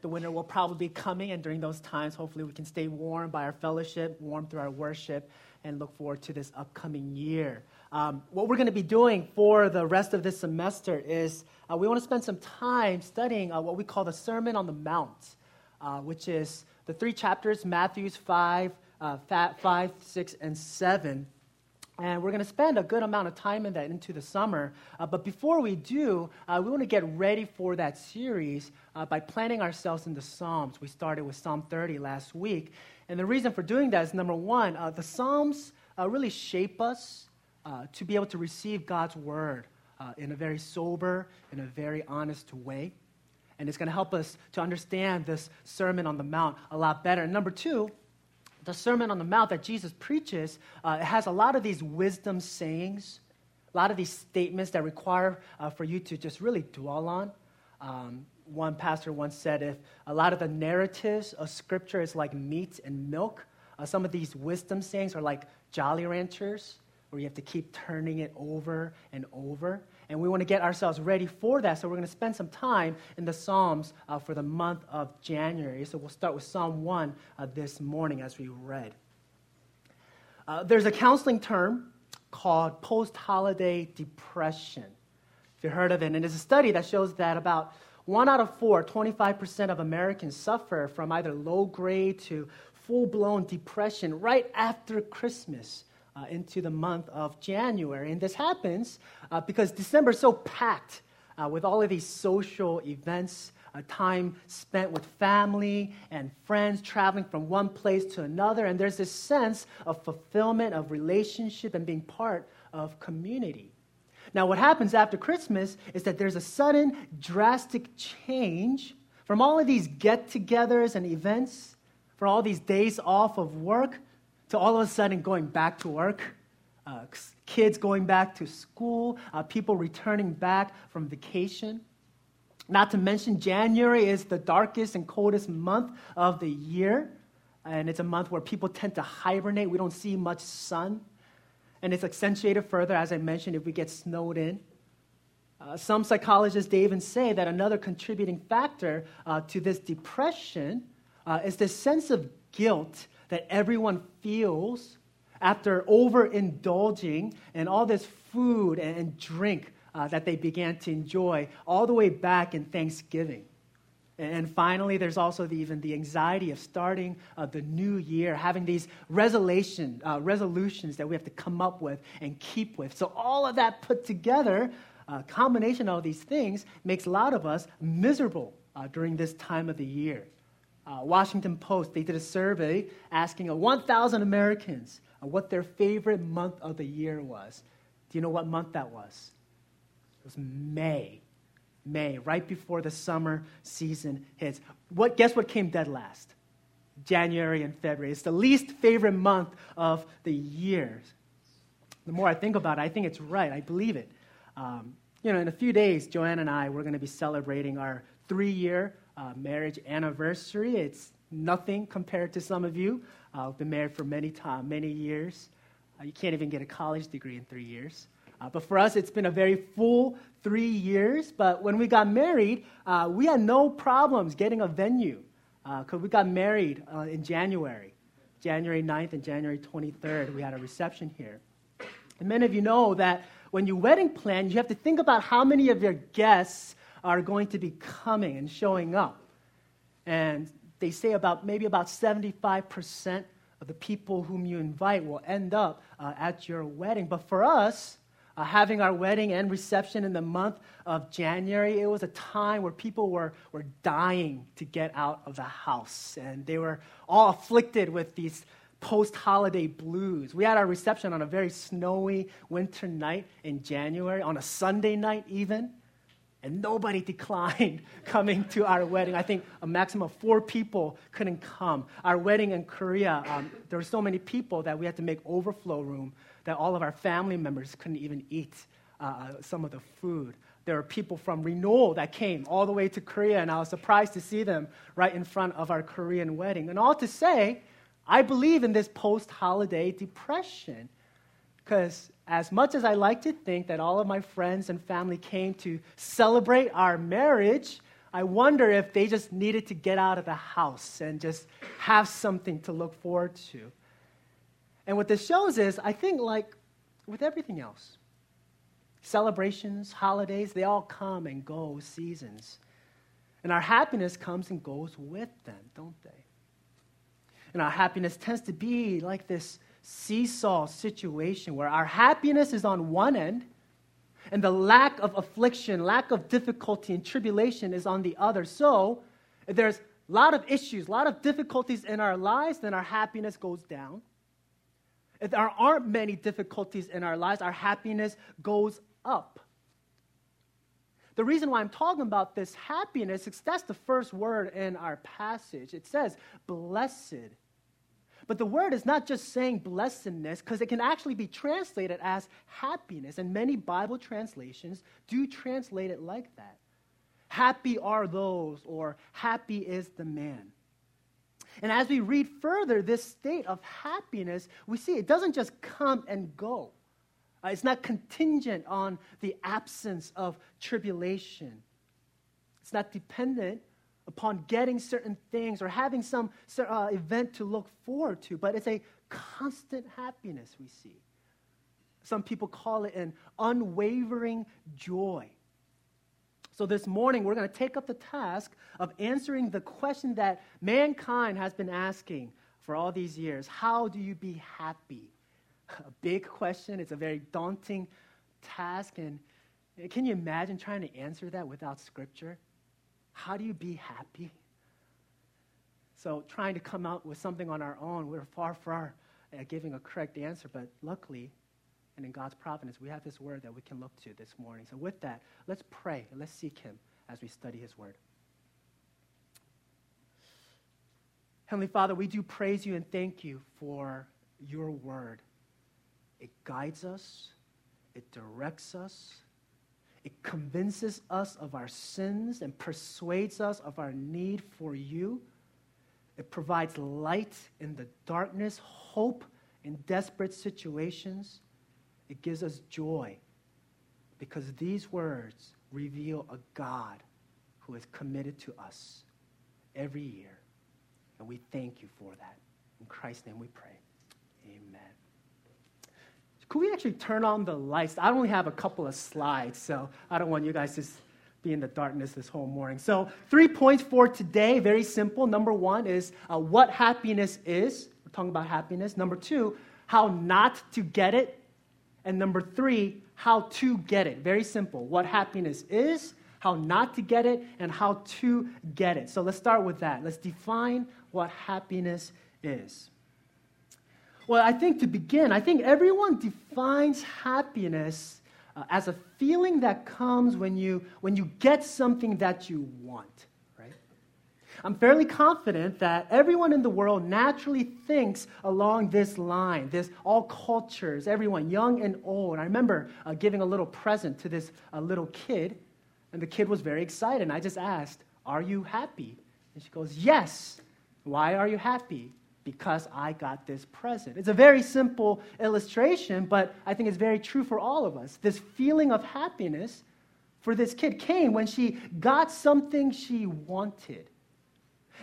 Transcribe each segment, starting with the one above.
the winter will probably be coming, and during those times, hopefully, we can stay warm by our fellowship, warm through our worship, and look forward to this upcoming year. Um, what we're going to be doing for the rest of this semester is uh, we want to spend some time studying uh, what we call the Sermon on the Mount, uh, which is the three chapters Matthew's 5, uh, 5, 6, and 7. And we're going to spend a good amount of time in that into the summer. Uh, but before we do, uh, we want to get ready for that series uh, by planning ourselves in the Psalms. We started with Psalm 30 last week. And the reason for doing that is number one, uh, the Psalms uh, really shape us uh, to be able to receive God's word in a very sober, in a very honest way. And it's going to help us to understand this Sermon on the Mount a lot better. And number two, the Sermon on the Mount that Jesus preaches, uh, has a lot of these wisdom sayings, a lot of these statements that require uh, for you to just really dwell on. Um, one pastor once said if a lot of the narratives of Scripture is like meat and milk, uh, some of these wisdom sayings are like Jolly Ranchers, where you have to keep turning it over and over. And we want to get ourselves ready for that. So we're going to spend some time in the Psalms uh, for the month of January. So we'll start with Psalm 1 uh, this morning as we read. Uh, there's a counseling term called post holiday depression. If you've heard of it, and it's a study that shows that about one out of four, 25% of Americans suffer from either low grade to full blown depression right after Christmas uh, into the month of January. And this happens uh, because December is so packed uh, with all of these social events, uh, time spent with family and friends, traveling from one place to another. And there's this sense of fulfillment, of relationship, and being part of community. Now, what happens after Christmas is that there's a sudden, drastic change from all of these get togethers and events, for all these days off of work, to all of a sudden going back to work, uh, kids going back to school, uh, people returning back from vacation. Not to mention, January is the darkest and coldest month of the year. And it's a month where people tend to hibernate. We don't see much sun. And it's accentuated further, as I mentioned, if we get snowed in. Uh, some psychologists, they even say that another contributing factor uh, to this depression uh, is this sense of guilt that everyone feels after overindulging in all this food and drink uh, that they began to enjoy all the way back in Thanksgiving. And finally, there's also the, even the anxiety of starting uh, the new year, having these resolution, uh, resolutions that we have to come up with and keep with. So, all of that put together, a uh, combination of all these things, makes a lot of us miserable uh, during this time of the year uh, Washington Post, they did a survey asking 1,000 Americans uh, what their favorite month of the year was. Do you know what month that was? It was May. May, right before the summer season hits. What, guess what came dead last? January and February. It's the least favorite month of the year. The more I think about it, I think it's right. I believe it. Um, you know, in a few days, Joanne and I, we're going to be celebrating our three year uh, marriage anniversary. It's nothing compared to some of you. Uh, I've been married for many time, many years. Uh, you can't even get a college degree in three years. Uh, but for us, it's been a very full three years. But when we got married, uh, we had no problems getting a venue because we got married in January. January 9th and January 23rd, we had a reception here. And many of you know that when you wedding plan, you have to think about how many of your guests are going to be coming and showing up. And they say about maybe about 75% of the people whom you invite will end up uh, at your wedding. But for us, uh, having our wedding and reception in the month of January, it was a time where people were, were dying to get out of the house. And they were all afflicted with these post holiday blues. We had our reception on a very snowy winter night in January, on a Sunday night even and nobody declined coming to our wedding. I think a maximum of four people couldn't come. Our wedding in Korea, um, there were so many people that we had to make overflow room that all of our family members couldn't even eat uh, some of the food. There were people from Renewal that came all the way to Korea, and I was surprised to see them right in front of our Korean wedding. And all to say, I believe in this post holiday depression because as much as I like to think that all of my friends and family came to celebrate our marriage, I wonder if they just needed to get out of the house and just have something to look forward to. And what this shows is, I think, like with everything else, celebrations, holidays, they all come and go, seasons. And our happiness comes and goes with them, don't they? And our happiness tends to be like this seesaw situation where our happiness is on one end and the lack of affliction, lack of difficulty, and tribulation is on the other. So, if there's a lot of issues, a lot of difficulties in our lives, then our happiness goes down. If there aren't many difficulties in our lives, our happiness goes up. The reason why I'm talking about this happiness is that's the first word in our passage. It says, blessed but the word is not just saying blessedness, because it can actually be translated as happiness. And many Bible translations do translate it like that. Happy are those, or happy is the man. And as we read further, this state of happiness, we see it doesn't just come and go. Uh, it's not contingent on the absence of tribulation. It's not dependent upon getting certain things or having some uh, event to look forward to, but it's a constant happiness we see. Some people call it an unwavering joy. So, this morning, we're going to take up the task of answering the question that mankind has been asking for all these years How do you be happy? A big question. It's a very daunting task. And can you imagine trying to answer that without scripture? How do you be happy? So, trying to come out with something on our own, we're far, far uh, giving a correct answer, but luckily, and in God's providence, we have this word that we can look to this morning. So, with that, let's pray and let's seek Him as we study His word. Heavenly Father, we do praise you and thank you for your word. It guides us, it directs us, it convinces us of our sins and persuades us of our need for you. It provides light in the darkness, hope in desperate situations. It gives us joy because these words reveal a God who is committed to us every year. And we thank you for that. In Christ's name we pray. Amen. Could we actually turn on the lights? I only have a couple of slides, so I don't want you guys to be in the darkness this whole morning. So, three points for today, very simple. Number one is uh, what happiness is. We're talking about happiness. Number two, how not to get it. And number three, how to get it. Very simple. What happiness is, how not to get it, and how to get it. So, let's start with that. Let's define what happiness is. Well, I think to begin, I think everyone defines happiness uh, as a feeling that comes when you, when you get something that you want, right? I'm fairly confident that everyone in the world naturally thinks along this line, this all cultures, everyone, young and old. I remember uh, giving a little present to this uh, little kid, and the kid was very excited. And I just asked, Are you happy? And she goes, Yes. Why are you happy? Because I got this present. It's a very simple illustration, but I think it's very true for all of us. This feeling of happiness for this kid came when she got something she wanted.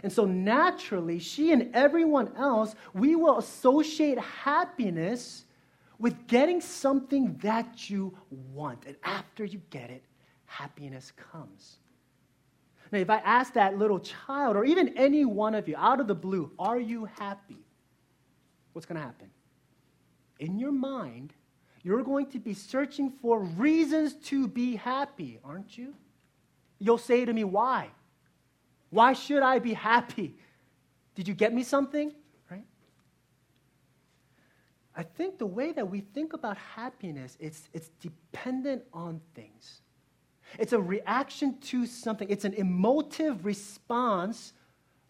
And so naturally, she and everyone else, we will associate happiness with getting something that you want. And after you get it, happiness comes. Now, if I ask that little child, or even any one of you out of the blue, are you happy? What's going to happen? In your mind, you're going to be searching for reasons to be happy, aren't you? You'll say to me, Why? Why should I be happy? Did you get me something? Right? I think the way that we think about happiness, it's, it's dependent on things. It's a reaction to something, it's an emotive response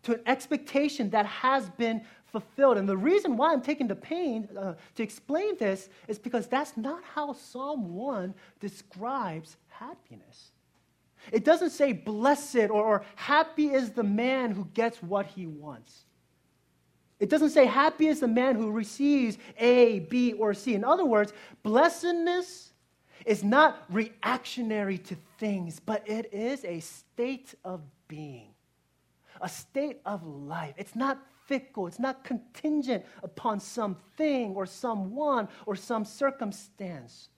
to an expectation that has been fulfilled. And the reason why I'm taking the pain uh, to explain this is because that's not how Psalm 1 describes happiness. It doesn't say blessed or, or happy is the man who gets what he wants. It doesn't say happy is the man who receives A, B, or C. In other words, blessedness is not reactionary to things, but it is a state of being, a state of life. It's not fickle, it's not contingent upon something or someone or some circumstance.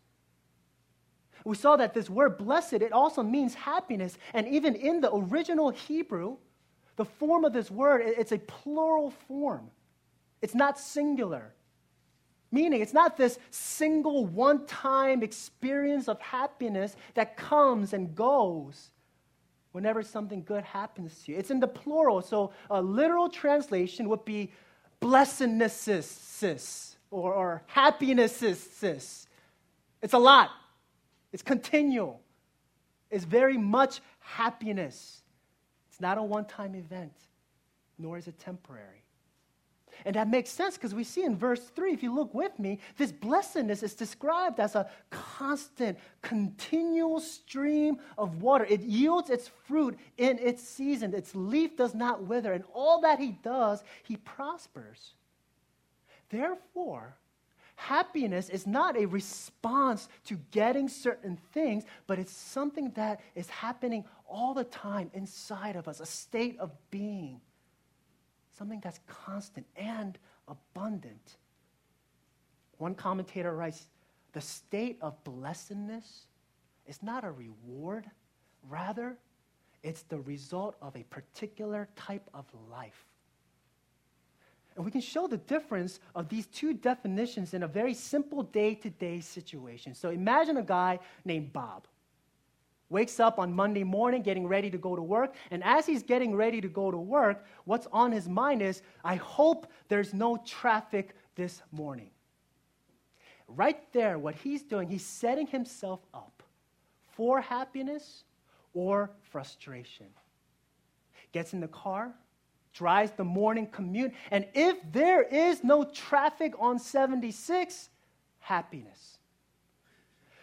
We saw that this word blessed, it also means happiness. And even in the original Hebrew, the form of this word, it's a plural form. It's not singular. Meaning, it's not this single one time experience of happiness that comes and goes whenever something good happens to you. It's in the plural, so a literal translation would be blessednesses or, or happinesses. It's a lot, it's continual, it's very much happiness. It's not a one time event, nor is it temporary. And that makes sense because we see in verse 3, if you look with me, this blessedness is described as a constant, continual stream of water. It yields its fruit in its season, its leaf does not wither, and all that he does, he prospers. Therefore, happiness is not a response to getting certain things, but it's something that is happening all the time inside of us, a state of being something that's constant and abundant. One commentator writes the state of blessedness is not a reward, rather, it's the result of a particular type of life. And we can show the difference of these two definitions in a very simple day to day situation. So imagine a guy named Bob wakes up on Monday morning getting ready to go to work. And as he's getting ready to go to work, what's on his mind is, I hope there's no traffic this morning. Right there, what he's doing, he's setting himself up for happiness or frustration. Gets in the car, drives the morning commute, and if there is no traffic on 76, happiness.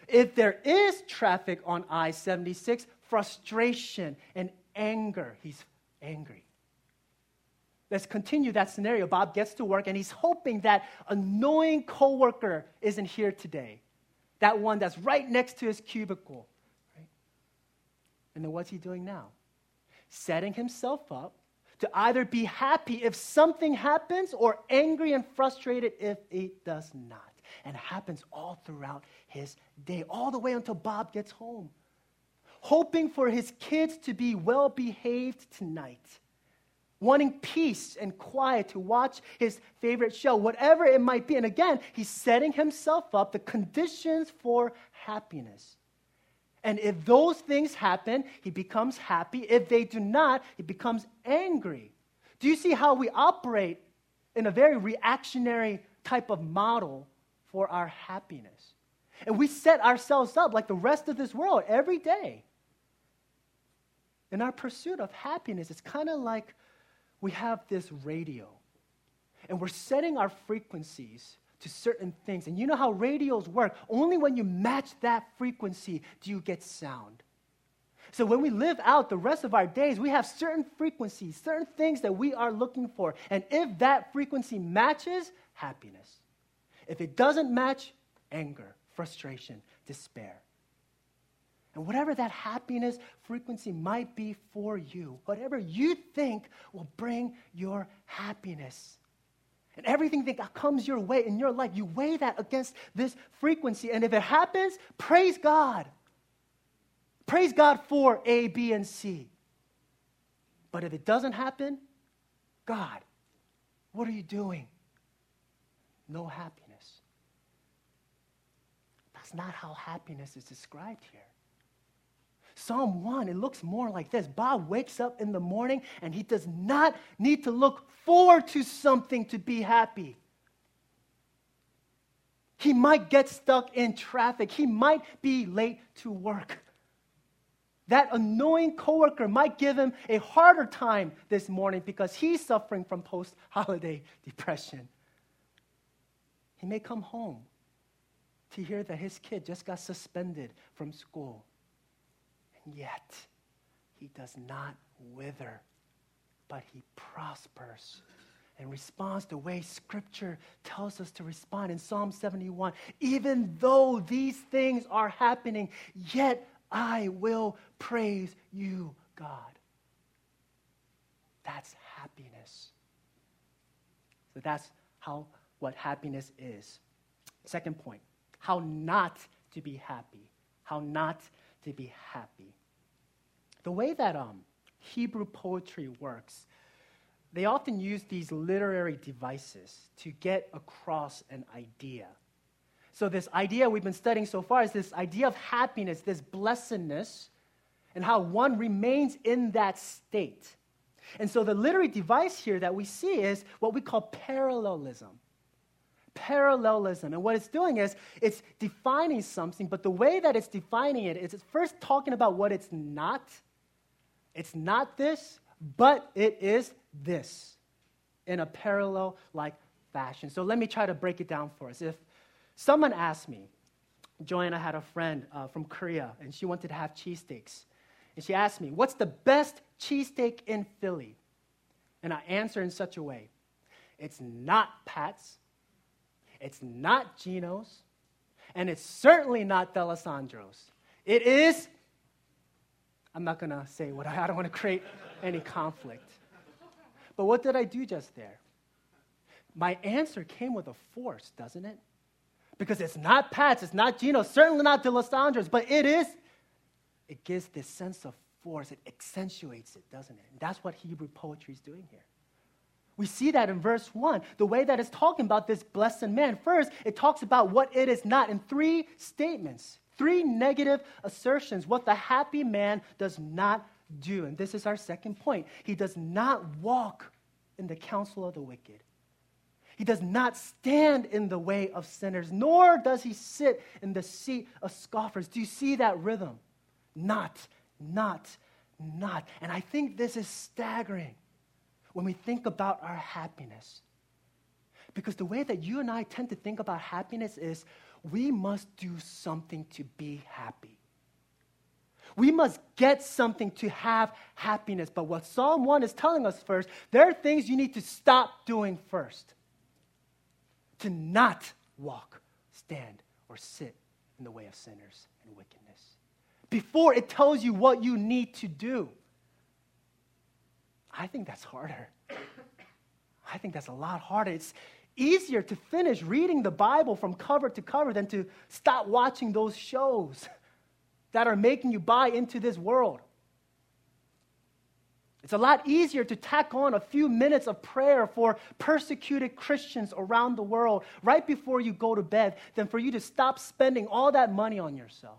If there is traffic on I 76, frustration and anger, he's angry. Let's continue that scenario. Bob gets to work and he's hoping that annoying coworker isn't here today. That one that's right next to his cubicle. Right? And then what's he doing now? Setting himself up to either be happy if something happens or angry and frustrated if it does not and happens all throughout his day, all the way until Bob gets home. Hoping for his kids to be well behaved tonight, wanting peace and quiet to watch his favorite show, whatever it might be. And again, he's setting himself up the conditions for happiness. And if those things happen, he becomes happy. If they do not, he becomes angry. Do you see how we operate in a very reactionary type of model for our happiness. And we set ourselves up like the rest of this world every day. In our pursuit of happiness, it's kind of like we have this radio and we're setting our frequencies to certain things. And you know how radios work? Only when you match that frequency do you get sound. So when we live out the rest of our days, we have certain frequencies, certain things that we are looking for. And if that frequency matches, happiness. If it doesn't match, anger, frustration, despair. And whatever that happiness frequency might be for you, whatever you think will bring your happiness. And everything that comes your way in your life, you weigh that against this frequency. And if it happens, praise God. Praise God for A, B, and C. But if it doesn't happen, God, what are you doing? No happiness. That's not how happiness is described here. Psalm 1, it looks more like this Bob wakes up in the morning and he does not need to look forward to something to be happy. He might get stuck in traffic, he might be late to work. That annoying coworker might give him a harder time this morning because he's suffering from post holiday depression. He may come home to hear that his kid just got suspended from school. And yet, he does not wither, but he prospers and responds the way Scripture tells us to respond in Psalm 71. Even though these things are happening, yet I will praise you, God. That's happiness. So that's how what happiness is. Second point, how not to be happy. How not to be happy. The way that um, Hebrew poetry works, they often use these literary devices to get across an idea. So, this idea we've been studying so far is this idea of happiness, this blessedness, and how one remains in that state. And so, the literary device here that we see is what we call parallelism. Parallelism. And what it's doing is it's defining something, but the way that it's defining it is it's first talking about what it's not. It's not this, but it is this in a parallel like fashion. So let me try to break it down for us. If someone asked me, Joanna had a friend uh, from Korea, and she wanted to have cheesesteaks. And she asked me, What's the best cheesesteak in Philly? And I answer in such a way it's not Pat's, it's not Geno's, and it's certainly not D'Alessandro's. It is, I'm not gonna say what I, I don't wanna create any conflict. But what did I do just there? My answer came with a force, doesn't it? Because it's not Pat's, it's not Geno's, certainly not D'Alessandro's, but it is. It gives this sense of force, it accentuates it, doesn't it? And that's what Hebrew poetry is doing here. We see that in verse 1, the way that it's talking about this blessed man. First, it talks about what it is not in three statements, three negative assertions, what the happy man does not do. And this is our second point. He does not walk in the counsel of the wicked. He does not stand in the way of sinners, nor does he sit in the seat of scoffers. Do you see that rhythm? Not, not, not. And I think this is staggering when we think about our happiness. Because the way that you and I tend to think about happiness is we must do something to be happy. We must get something to have happiness. But what Psalm 1 is telling us first, there are things you need to stop doing first. To not walk, stand, or sit in the way of sinners and wickedness. Before it tells you what you need to do. I think that's harder. I think that's a lot harder. It's easier to finish reading the Bible from cover to cover than to stop watching those shows that are making you buy into this world. It's a lot easier to tack on a few minutes of prayer for persecuted Christians around the world right before you go to bed than for you to stop spending all that money on yourself.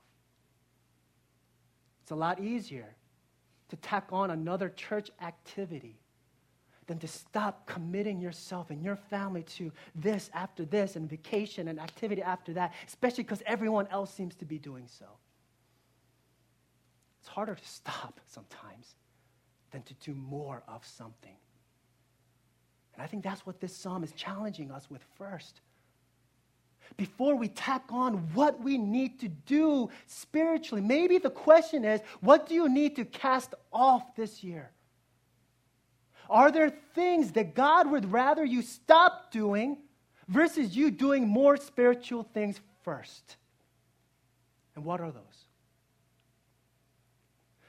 It's a lot easier to tack on another church activity than to stop committing yourself and your family to this after this and vacation and activity after that, especially because everyone else seems to be doing so. It's harder to stop sometimes than to do more of something. And I think that's what this psalm is challenging us with first. Before we tack on what we need to do spiritually, maybe the question is what do you need to cast off this year? Are there things that God would rather you stop doing versus you doing more spiritual things first? And what are those?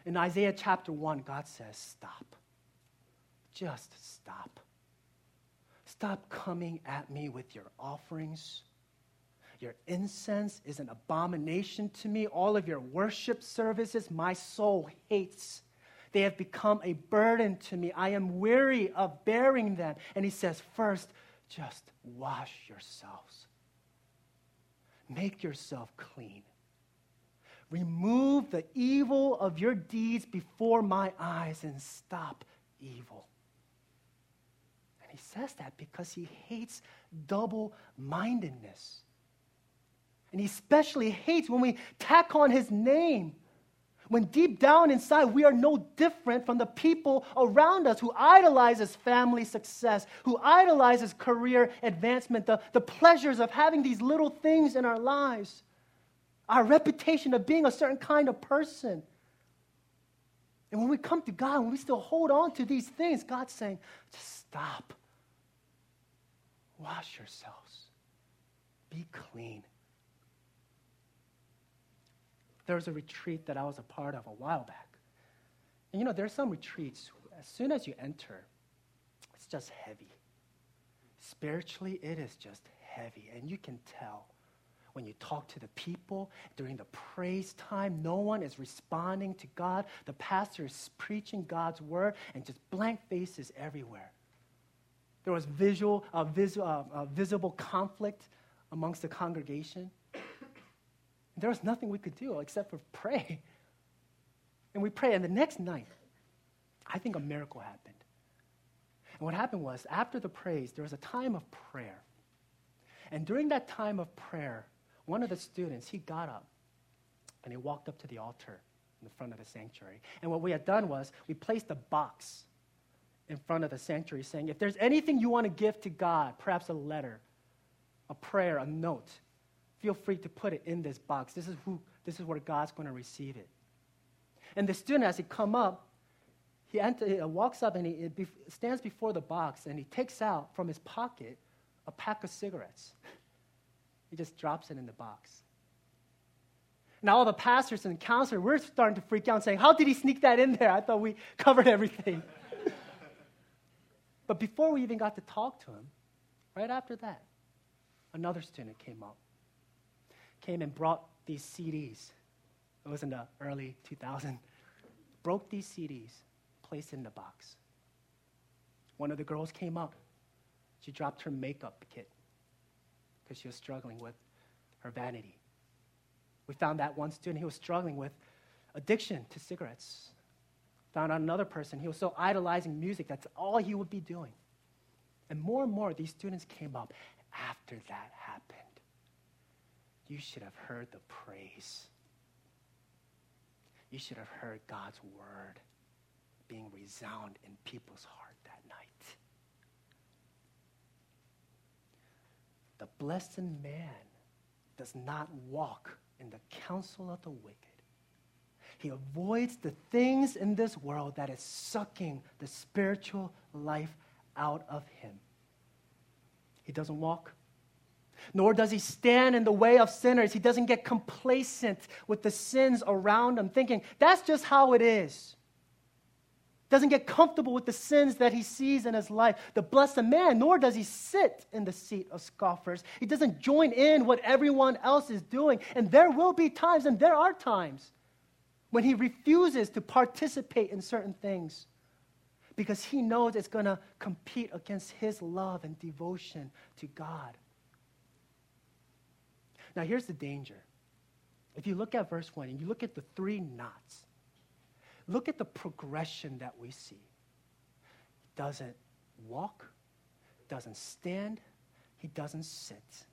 In Isaiah chapter 1, God says, Stop. Just stop. Stop coming at me with your offerings. Your incense is an abomination to me. All of your worship services, my soul hates. They have become a burden to me. I am weary of bearing them. And he says, First, just wash yourselves, make yourself clean. Remove the evil of your deeds before my eyes and stop evil. And he says that because he hates double mindedness. And he especially hates when we tack on his name. When deep down inside we are no different from the people around us who idolizes family success, who idolizes career advancement, the, the pleasures of having these little things in our lives our reputation of being a certain kind of person. And when we come to God, when we still hold on to these things, God's saying, just stop. Wash yourselves. Be clean. There was a retreat that I was a part of a while back. And you know, there are some retreats, as soon as you enter, it's just heavy. Spiritually, it is just heavy. And you can tell when you talk to the people during the praise time, no one is responding to God. The pastor is preaching God's word and just blank faces everywhere. There was visual, uh, uh, uh, visible conflict amongst the congregation. There was nothing we could do except for pray. And we pray. And the next night, I think a miracle happened. And what happened was, after the praise, there was a time of prayer. And during that time of prayer, one of the students, he got up and he walked up to the altar in the front of the sanctuary. And what we had done was, we placed a box in front of the sanctuary saying, if there's anything you want to give to God, perhaps a letter, a prayer, a note, feel free to put it in this box. This is, who, this is where God's going to receive it. And the student, as he come up, he, enter, walks up and he, stands before the box and he takes out from his pocket a pack of cigarettes. he just drops it in the box. Now all the pastors and counselors, we're starting to freak out saying, how did he sneak that in there? I thought we covered everything. but before we even got to talk to him, right after that, another student came up, came and brought these CDs. It was in the early 2000s. Broke these CDs, placed in the box. One of the girls came up. She dropped her makeup kit because she was struggling with her vanity. We found that one student, he was struggling with addiction to cigarettes. Found another person, he was so idolizing music, that's all he would be doing. And more and more, these students came up. After that happened, you should have heard the praise. You should have heard God's word being resound in people's heart that night. The blessed man does not walk in the counsel of the wicked. He avoids the things in this world that is sucking the spiritual life out of him. He doesn't walk nor does he stand in the way of sinners. He doesn't get complacent with the sins around him, thinking that's just how it is. Doesn't get comfortable with the sins that he sees in his life. The blessed man, nor does he sit in the seat of scoffers. He doesn't join in what everyone else is doing. And there will be times, and there are times, when he refuses to participate in certain things because he knows it's going to compete against his love and devotion to God. Now, here's the danger. If you look at verse 1 and you look at the three knots, look at the progression that we see. He doesn't walk, doesn't stand, he doesn't sit.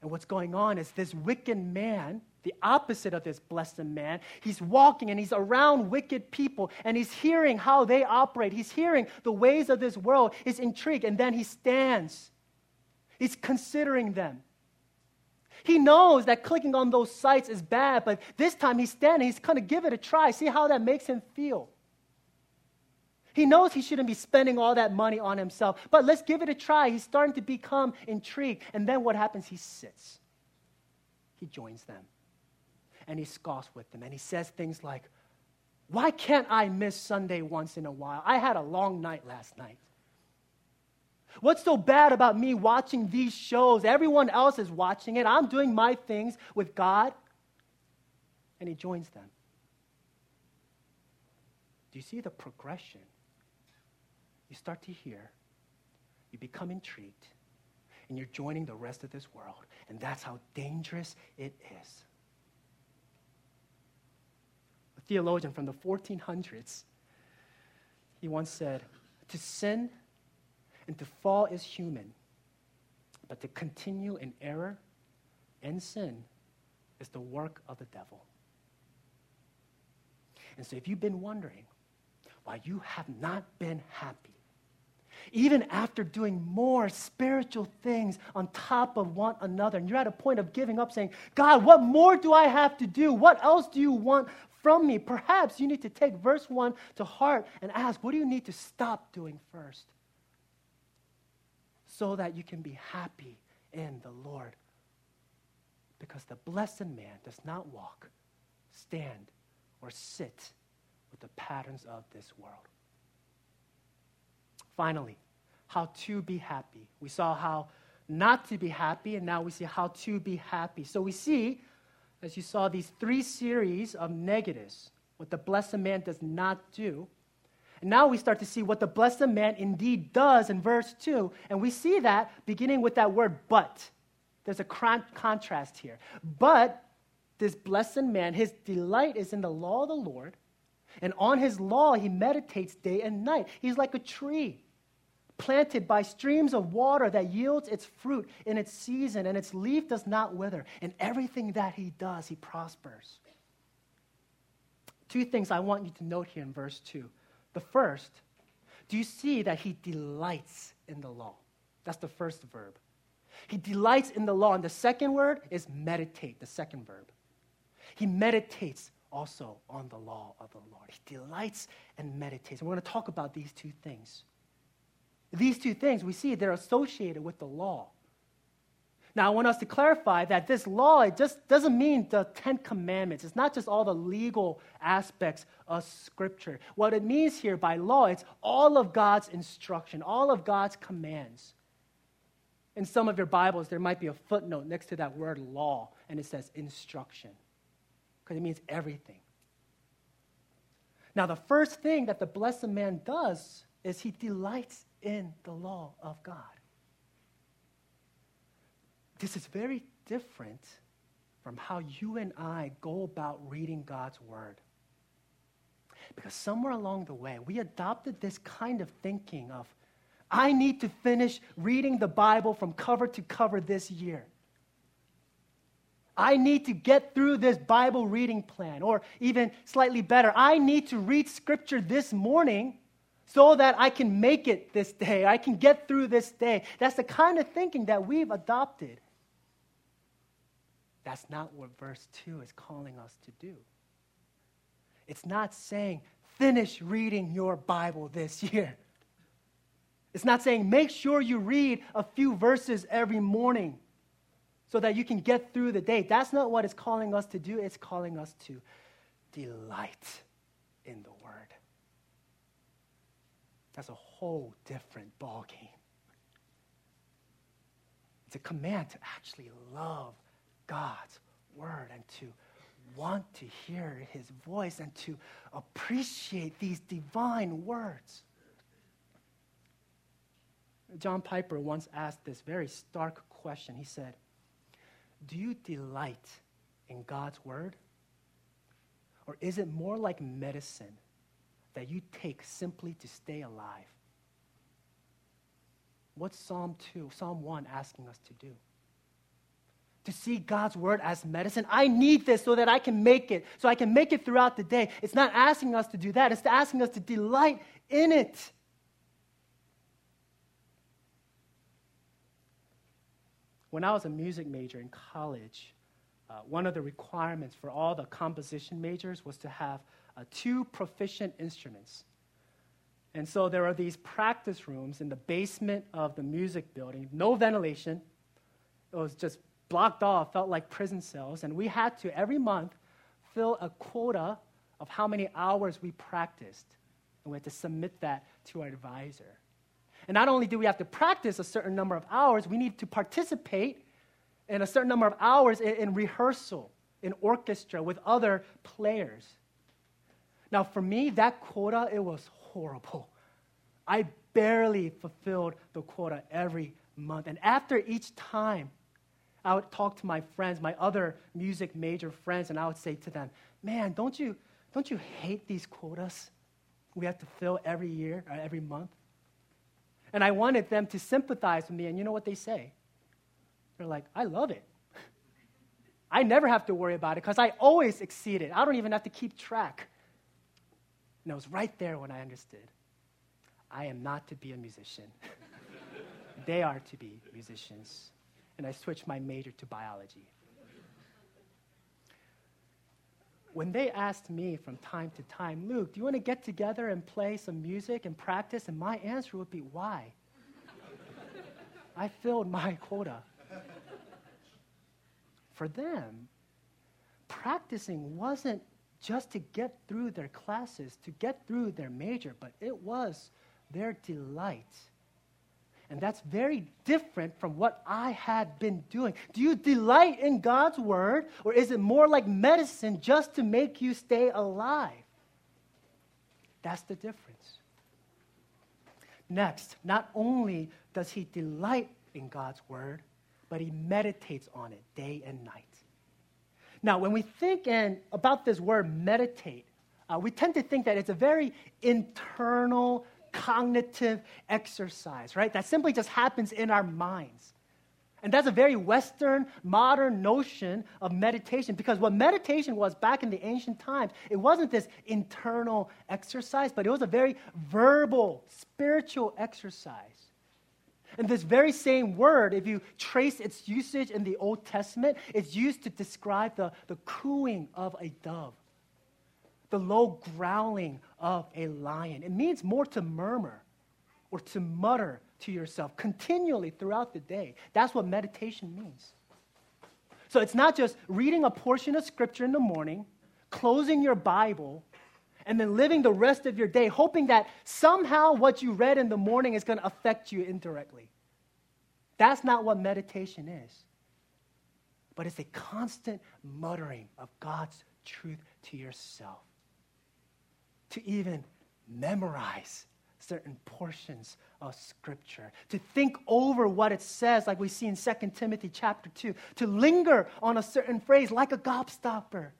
And what's going on is this wicked man, the opposite of this blessed man, he's walking and he's around wicked people and he's hearing how they operate. He's hearing the ways of this world. He's intrigued and then he stands. He's considering them. He knows that clicking on those sites is bad, but this time he's standing, he's going to give it a try, see how that makes him feel. He knows he shouldn't be spending all that money on himself, but let's give it a try. He's starting to become intrigued. And then what happens? He sits, he joins them, and he scoffs with them, and he says things like, Why can't I miss Sunday once in a while? I had a long night last night. What's so bad about me watching these shows? Everyone else is watching it. I'm doing my things with God. And he joins them. Do you see the progression? You start to hear, you become intrigued, and you're joining the rest of this world. And that's how dangerous it is. A theologian from the 1400s, he once said, To sin and to fall is human, but to continue in error and sin is the work of the devil. And so, if you've been wondering why you have not been happy, even after doing more spiritual things on top of one another, and you're at a point of giving up, saying, God, what more do I have to do? What else do you want from me? Perhaps you need to take verse 1 to heart and ask, what do you need to stop doing first? So that you can be happy in the Lord. Because the blessed man does not walk, stand, or sit with the patterns of this world. finally, how to be happy. We saw how not to be happy, and now we see how to be happy. So we see, as you saw, these three series of negatives what the blessed man does not do. And now we start to see what the blessed man indeed does in verse 2. And we see that beginning with that word but. There's a contrast here. But this blessed man, his delight is in the law of the Lord, and on his law he meditates day and night. He's like a tree planted by streams of water that yields its fruit in its season, and its leaf does not wither. And everything that he does, he prospers. Two things I want you to note here in verse 2. The first, do you see that he delights in the law? That's the first verb. He delights in the law. And the second word is meditate, the second verb. He meditates also on the law of the Lord. He delights and meditates. And we're going to talk about these two things. These two things, we see they're associated with the law. Now, I want us to clarify that this law, it just doesn't mean the Ten Commandments. It's not just all the legal aspects of Scripture. What it means here by law, it's all of God's instruction, all of God's commands. In some of your Bibles, there might be a footnote next to that word law, and it says instruction, because it means everything. Now, the first thing that the blessed man does is he delights in the law of God. This is very different from how you and I go about reading God's word. Because somewhere along the way, we adopted this kind of thinking of, I need to finish reading the Bible from cover to cover this year. I need to get through this Bible reading plan. Or even slightly better, I need to read scripture this morning so that I can make it this day. I can get through this day. That's the kind of thinking that we've adopted. That's not what verse 2 is calling us to do. It's not saying, finish reading your Bible this year. It's not saying, make sure you read a few verses every morning so that you can get through the day. That's not what it's calling us to do. It's calling us to delight in the Word. That's a whole different ballgame. It's a command to actually love God's word and to want to hear his voice and to appreciate these divine words. John Piper once asked this very stark question. He said, Do you delight in God's word? Or is it more like medicine that you take simply to stay alive? What's Psalm 2, Psalm 1 asking us to do? To see God's word as medicine. I need this so that I can make it, so I can make it throughout the day. It's not asking us to do that, it's asking us to delight in it. When I was a music major in college, uh, one of the requirements for all the composition majors was to have uh, two proficient instruments. And so there are these practice rooms in the basement of the music building, no ventilation. It was just blocked off felt like prison cells, and we had to every month fill a quota of how many hours we practiced. And we had to submit that to our advisor. And not only do we have to practice a certain number of hours, we need to participate in a certain number of hours in, in rehearsal, in orchestra with other players. Now, for me, that quota, it was horrible. I barely fulfilled the quota every month. And after each time, I would talk to my friends, my other music major friends, and I would say to them, Man, don't you, don't you hate these quotas we have to fill every year or every month? And I wanted them to sympathize with me, and you know what they say? They're like, I love it. I never have to worry about it because I always exceed it. I don't even have to keep track. And it was right there when I understood I am not to be a musician, they are to be musicians and I switched my major to biology. When they asked me from time to time, Luke, do you want to get together and play some music and practice? And my answer would be, why? I filled my quota. For them, practicing wasn't just to get through their classes, to get through their major, but it was their delight. And that's very different from what I had been doing. Do you delight in God's word, or is it more like medicine just to make you stay alive? That's the difference. Next, not only does he delight in God's word, but he meditates on it day and night. Now, when we think in, about this word meditate, uh, we tend to think that it's a very internal, cognitive exercise, right? That simply just happens in our minds. And that's a very Western, modern notion of meditation because what meditation was back in the ancient times, it wasn't this internal exercise, but it was a very verbal, spiritual exercise. And this very same word, if you trace its usage in the Old Testament, it's used to describe the, the cooing of a dove, the low growling of a lion. It means more to murmur or to mutter to yourself continually throughout the day. That's what meditation means. So it's not just reading a portion of scripture in the morning, closing your Bible, and then living the rest of your day hoping that somehow what you read in the morning is going to affect you indirectly. That's not what meditation is. But it's a constant muttering of God's truth to yourself. To even memorize certain portions of scripture to think over what it says like we see in 2 timothy chapter 2 to linger on a certain phrase like a gobstopper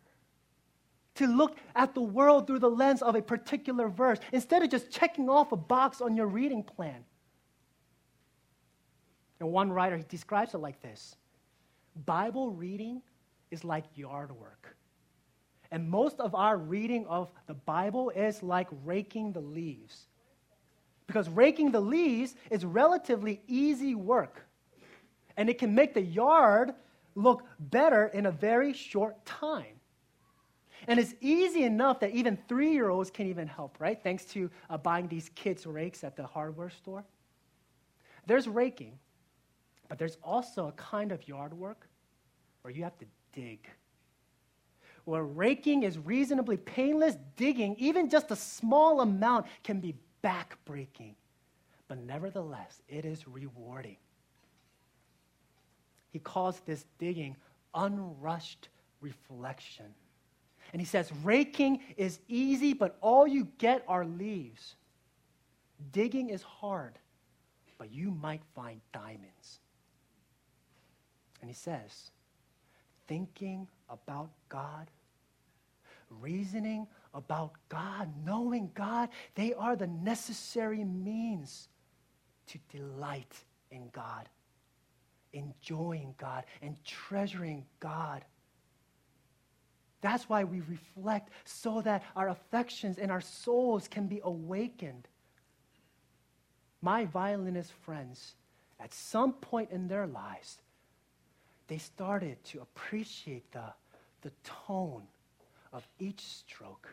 to look at the world through the lens of a particular verse instead of just checking off a box on your reading plan. And one writer he describes it like this Bible reading is like yard work. And most of our reading of the Bible is like raking the leaves. Because raking the leaves is relatively easy work. And it can make the yard look better in a very short time. And it's easy enough that even three year olds can even help, right? Thanks to uh, buying these kids' rakes at the hardware store. There's raking, but there's also a kind of yard work where you have to dig. Where raking is reasonably painless, digging, even just a small amount, can be backbreaking. But nevertheless, it is rewarding. He calls this digging unrushed reflection. And he says, raking is easy, but all you get are leaves. Digging is hard, but you might find diamonds. And he says, thinking about God, reasoning about God, knowing God, they are the necessary means to delight in God, enjoying God, and treasuring God. That's why we reflect so that our affections and our souls can be awakened. My violinist friends, at some point in their lives, they started to appreciate the, the tone of each stroke,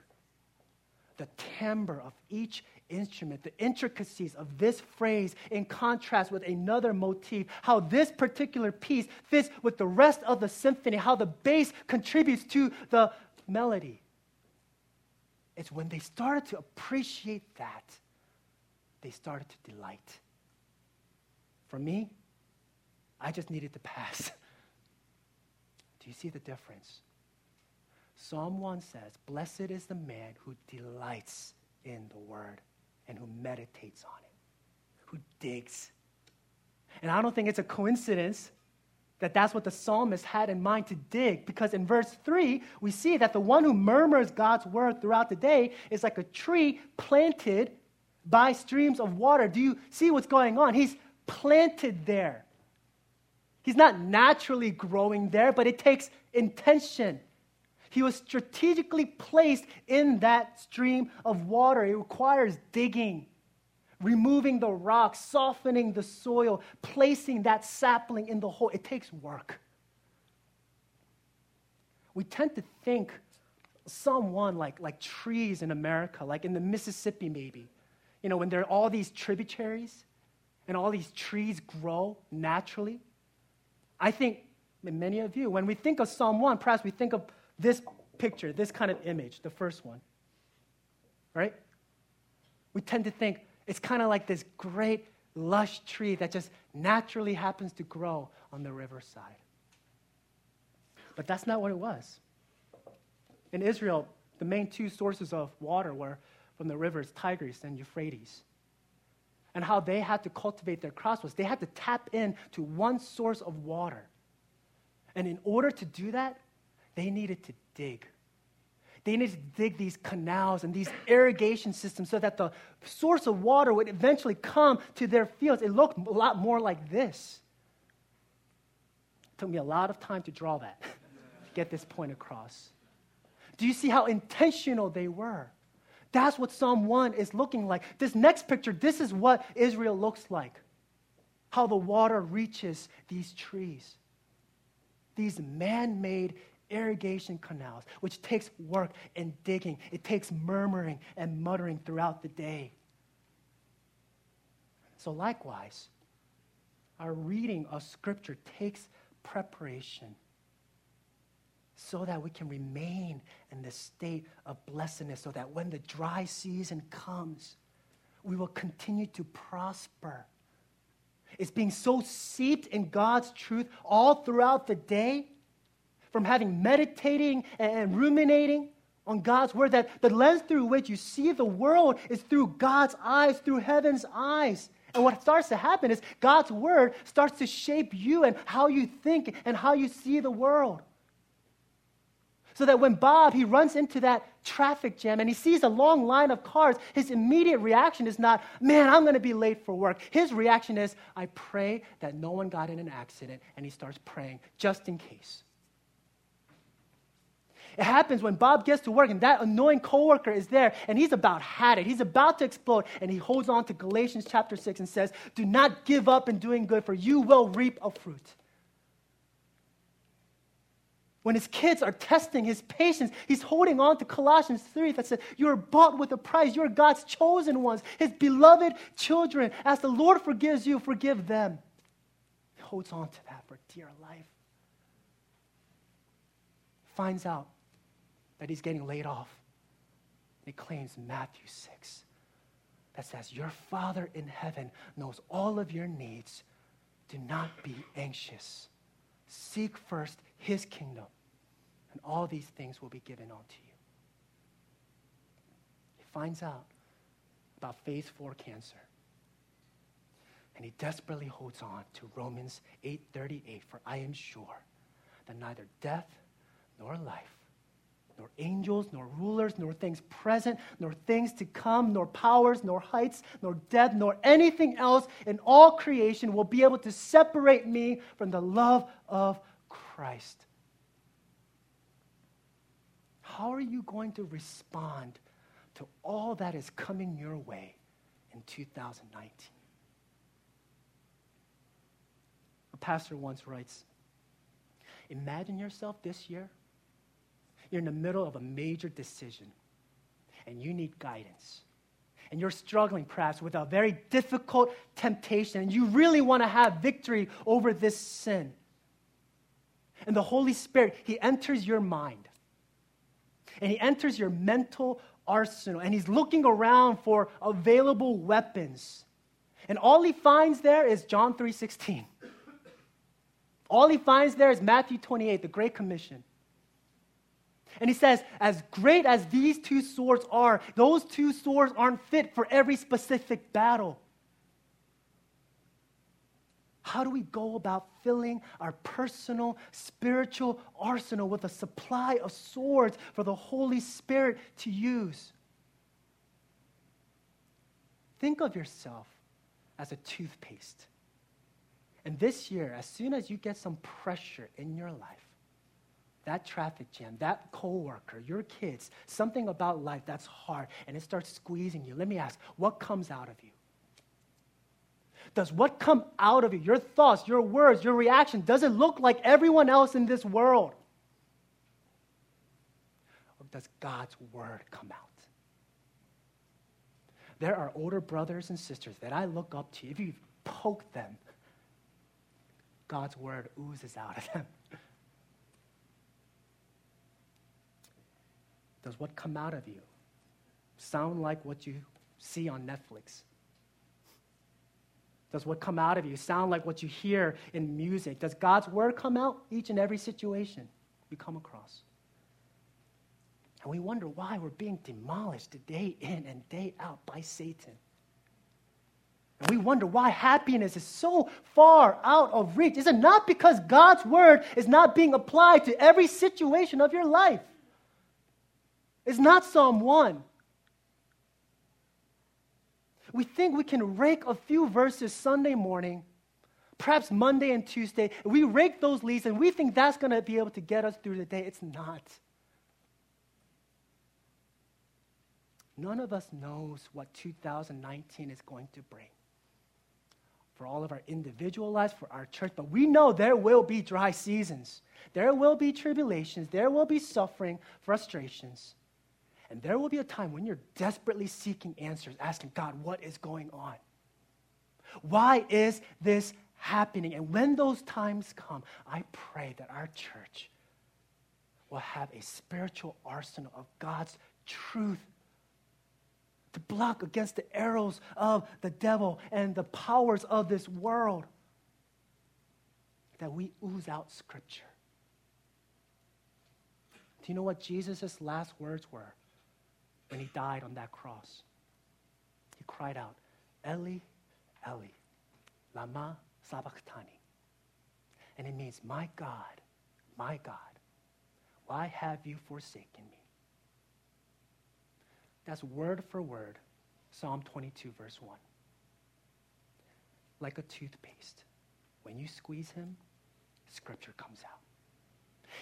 the timbre of each instrument, the intricacies of this phrase in contrast with another motif, how this particular piece fits with the rest of the symphony, how the bass contributes to the melody. It's when they started to appreciate that, they started to delight. For me, I just needed to pass. Do you see the difference? Psalm 1 says, Blessed is the man who delights in the word and who meditates on it, who digs. And I don't think it's a coincidence that that's what the psalmist had in mind to dig, because in verse 3, we see that the one who murmurs God's word throughout the day is like a tree planted by streams of water. Do you see what's going on? He's planted there. He's not naturally growing there, but it takes intention. He was strategically placed in that stream of water. It requires digging, removing the rocks, softening the soil, placing that sapling in the hole. It takes work. We tend to think someone like, like trees in America, like in the Mississippi, maybe. You know, when there are all these tributaries and all these trees grow naturally. I think many of you, when we think of Psalm 1, perhaps we think of this picture, this kind of image, the first one. Right? We tend to think It's kind of like this great, lush tree that just naturally happens to grow on the riverside. But that's not what it was. In Israel, the main two sources of water were from the rivers Tigris and Euphrates. And how they had to cultivate their crops was they had to tap into one source of water. And in order to do that, they needed to dig. They needed to dig these canals and these irrigation systems so that the source of water would eventually come to their fields. It looked a lot more like this. It took me a lot of time to draw that, to get this point across. Do you see how intentional they were? That's what Psalm 1 is looking like. This next picture, this is what Israel looks like. How the water reaches these trees. These man made irrigation canals, which takes work and digging. It takes murmuring and muttering throughout the day. So, likewise, our reading of Scripture takes preparation so that we can remain in the state of blessedness, so that when the dry season comes, we will continue to prosper. It's being so seeped in God's truth all throughout the day, from having meditating and ruminating on God's word, that the lens through which you see the world is through God's eyes, through heaven's eyes. And what starts to happen is God's word starts to shape you and how you think and how you see the world. So that when Bob he runs into that traffic jam and he sees a long line of cars, his immediate reaction is not, "Man, I'm going to be late for work." His reaction is, "I pray that no one got in an accident," and he starts praying just in case. It happens when Bob gets to work and that annoying coworker is there and he's about had it. He's about to explode and he holds on to Galatians chapter 6 and says, "Do not give up in doing good for you will reap a fruit." when his kids are testing his patience, he's holding on to Colossians 3 that says, You are bought with a price. You are God's chosen ones, his beloved children. As the Lord forgives you, forgive them. He holds on to that for dear life. Finds out that he's getting laid off. He claims Matthew 6 that says, Your Father in heaven knows all of your needs. Do not be anxious. Seek first his kingdom and all these things will be given unto you. He finds out about phase four cancer. And he desperately holds on to Romans 8:38 for I am sure that neither death nor life nor angels, nor rulers, nor things present, nor things to come, nor powers, nor heights, nor depth, nor anything else in all creation will be able to separate me from the love of Christ how are you going to respond to all that is coming your way in 2019? A pastor once writes Imagine yourself this year. You're in the middle of a major decision and you need guidance. And you're struggling perhaps with a very difficult temptation and you really want to have victory over this sin. And the Holy Spirit, He enters your mind and he enters your mental arsenal and he's looking around for available weapons. And all he finds there is John 3:16. All he finds there is Matthew 28, the Great Commission. And he says, as great as these two swords are, those two swords aren't fit for every specific battle. How do we go about filling our personal spiritual arsenal with a supply of swords for the Holy Spirit to use? Think of yourself as a toothpaste. And this year, as soon as you get some pressure in your life, that traffic jam, that coworker, your kids, something about life that's hard, and it starts squeezing you, let me ask, what comes out of you? Does what come out of you, your thoughts, your words, your reaction, does it look like everyone else in this world? Or does God's word come out? There are older brothers and sisters that I look up to. If you poke them, God's word oozes out of them. Does what come out of you sound like what you see on Netflix? Does what come out of you sound like what you hear in music? Does God's word come out each and every situation we come across? And we wonder why we're being demolished day in and day out by Satan. And we wonder why happiness is so far out of reach. Is it not because God's word is not being applied to every situation of your life? It's not Psalm 1. We think we can rake a few verses Sunday morning, perhaps Monday and Tuesday. And we rake those leaves and we think that's going to be able to get us through the day. It's not. None of us knows what 2019 is going to bring for all of our individual lives, for our church, but we know there will be dry seasons. There will be tribulations. There will be suffering, frustrations. And there will be a time when you're desperately seeking answers, asking God, what is going on? Why is this happening? And when those times come, I pray that our church will have a spiritual arsenal of God's truth to block against the arrows of the devil and the powers of this world. That we ooze out scripture. Do you know what Jesus' last words were when he died on that cross? He cried out, Eli, Eli, lama sabachthani. And it means, My God, my God, why have you forsaken me? That's word for word Psalm 22, verse 1. Like a toothpaste, when you squeeze him, scripture comes out.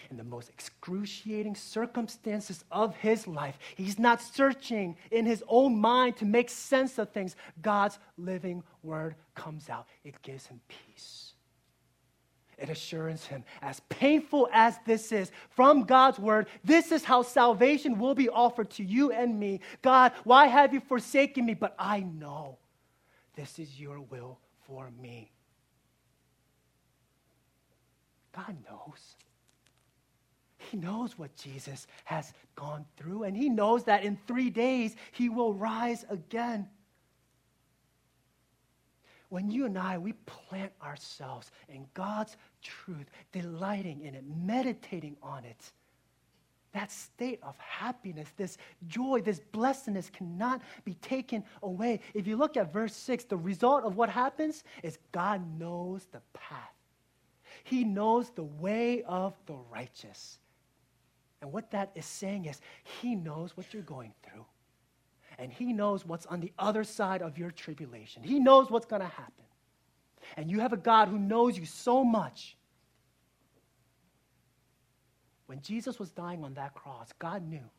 In the most excruciating circumstances of his life, he's not searching in his own mind to make sense of things. God's living word comes out, it gives him peace. It assures him, as painful as this is, from God's word, this is how salvation will be offered to you and me. God, why have you forsaken me? But I know this is your will for me. God knows. He knows what Jesus has gone through, and He knows that in three days He will rise again when you and I, we plant ourselves in God's truth, delighting in it, meditating on it, that state of happiness, this joy, this blessedness cannot be taken away. If you look at verse 6, the result of what happens is God knows the path. He knows the way of the righteous. And what that is saying is, He knows what you're going through and He knows what's on the other side of your tribulation. He knows what's going to happen. And you have a God who knows you so much. When Jesus was dying on that cross, God knew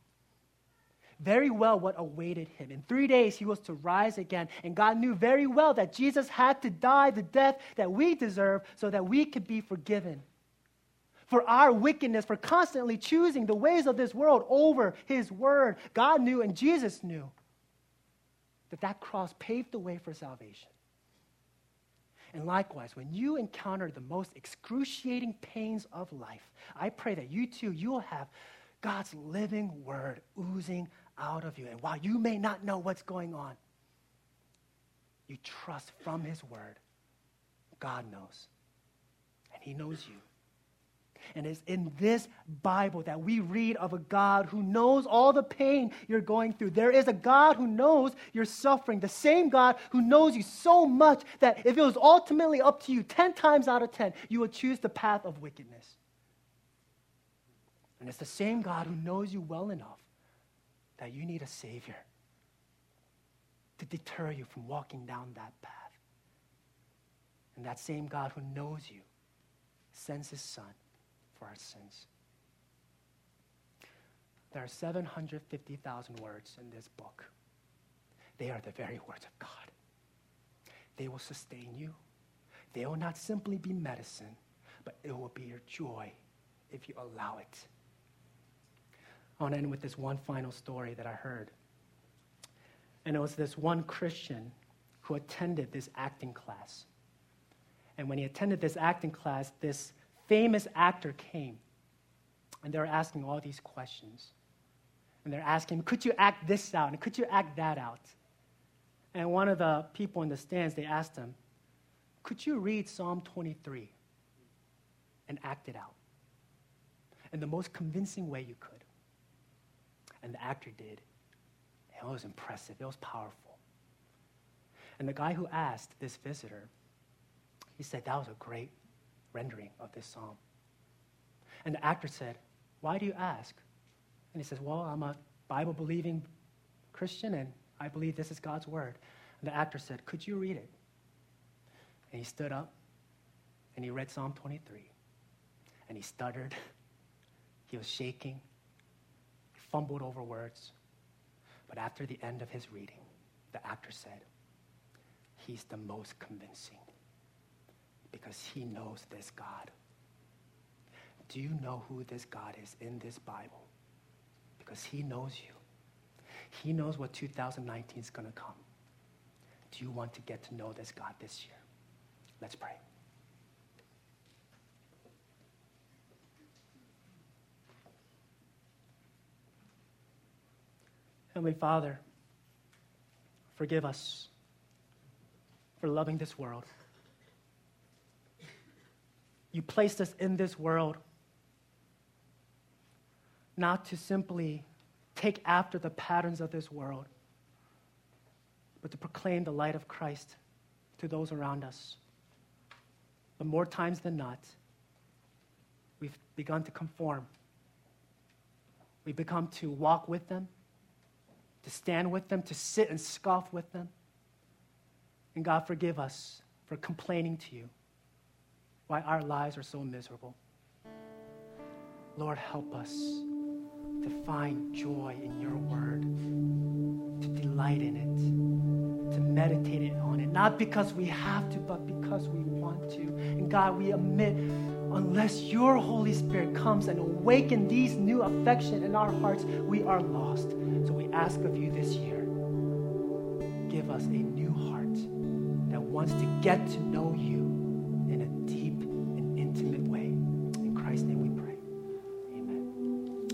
very well what awaited him. In three days, he was to rise again. And God knew very well that Jesus had to die the death that we deserve so that we could be forgiven. For our wickedness, for constantly choosing the ways of this world over his word, God knew and Jesus knew that that cross paved the way for salvation. And likewise, when you encounter the most excruciating pains of life, I pray that you too, you will have God's living word oozing out of you. And while you may not know what's going on, you trust from his word. God knows. And he knows you. And it's in this Bible that we read of a God who knows all the pain you're going through. There is a God who knows your suffering, the same God who knows you so much that if it was ultimately up to you, 10 times out of 10, you would choose the path of wickedness. And it's the same God who knows you well enough that you need a Savior to deter you from walking down that path. And that same God who knows you sends His Son for our sins. There are 750,000 words in this book. They are the very words of God. They will sustain you. They will not simply be medicine, but it will be your joy if you allow it. I want to end with this one final story that I heard. And it was this one Christian who attended this acting class. And when he attended this acting class, this famous actor came and they're asking all these questions. And they're asking, could you act this out? And could you act that out? And one of the people in the stands, they asked him, Could you read Psalm 23 and act it out in the most convincing way you could? And the actor did. It was impressive, it was powerful. And the guy who asked this visitor, he said, That was a great rendering of this psalm. And the actor said, Why do you ask? And he says, Well, I'm a Bible believing Christian and I believe this is God's word. And the actor said, Could you read it? And he stood up and he read Psalm 23. And he stuttered. He was shaking. He fumbled over words. But after the end of his reading, the actor said, He's the most convincing because he knows this God. Do you know who this God is in this Bible? Because he knows you. He knows what 2019 is going to come. Do you want to get to know this God this year? Let's pray. Heavenly Father, forgive us for loving this world. You placed us in this world not to simply take after the patterns of this world, but to proclaim the light of Christ to those around us. But more times than not, we've begun to conform. We've become to walk with them, to stand with them, to sit and scoff with them. And God, forgive us for complaining to you why our lives are so miserable. Lord, help us to find joy in your word, to delight in it, to meditate on it, not because we have to, but because we want to. And God, we admit, unless your Holy Spirit comes and awaken these new affection in our hearts, we are lost. So we ask of you this year, give us a new heart that wants to get to know you